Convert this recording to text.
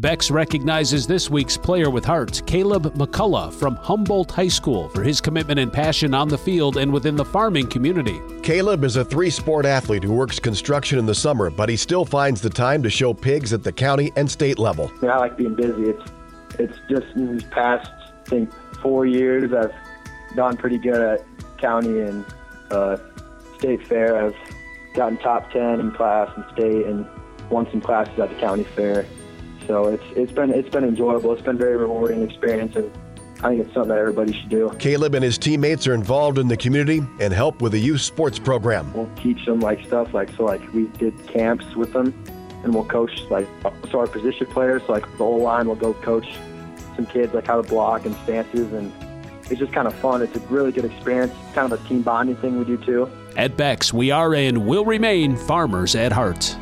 Beck's recognizes this week's player with heart, Caleb McCullough from Humboldt High School, for his commitment and passion on the field and within the farming community. Caleb is a three sport athlete who works construction in the summer, but he still finds the time to show pigs at the county and state level. Yeah, I like being busy. It's it's just in these past, I think, four years, I've done pretty good at county and uh, state fair. I've gotten top 10 in class and state and won some classes at the county fair. So it's it's been it's been enjoyable. It's been a very rewarding experience, and I think it's something that everybody should do. Caleb and his teammates are involved in the community and help with the youth sports program. We'll teach them like stuff like so like we did camps with them, and we'll coach like so our position players so like the whole line will go coach some kids like how to block and stances and it's just kind of fun. It's a really good experience. It's kind of a team bonding thing we do too. At Beck's, we are and will remain farmers at heart.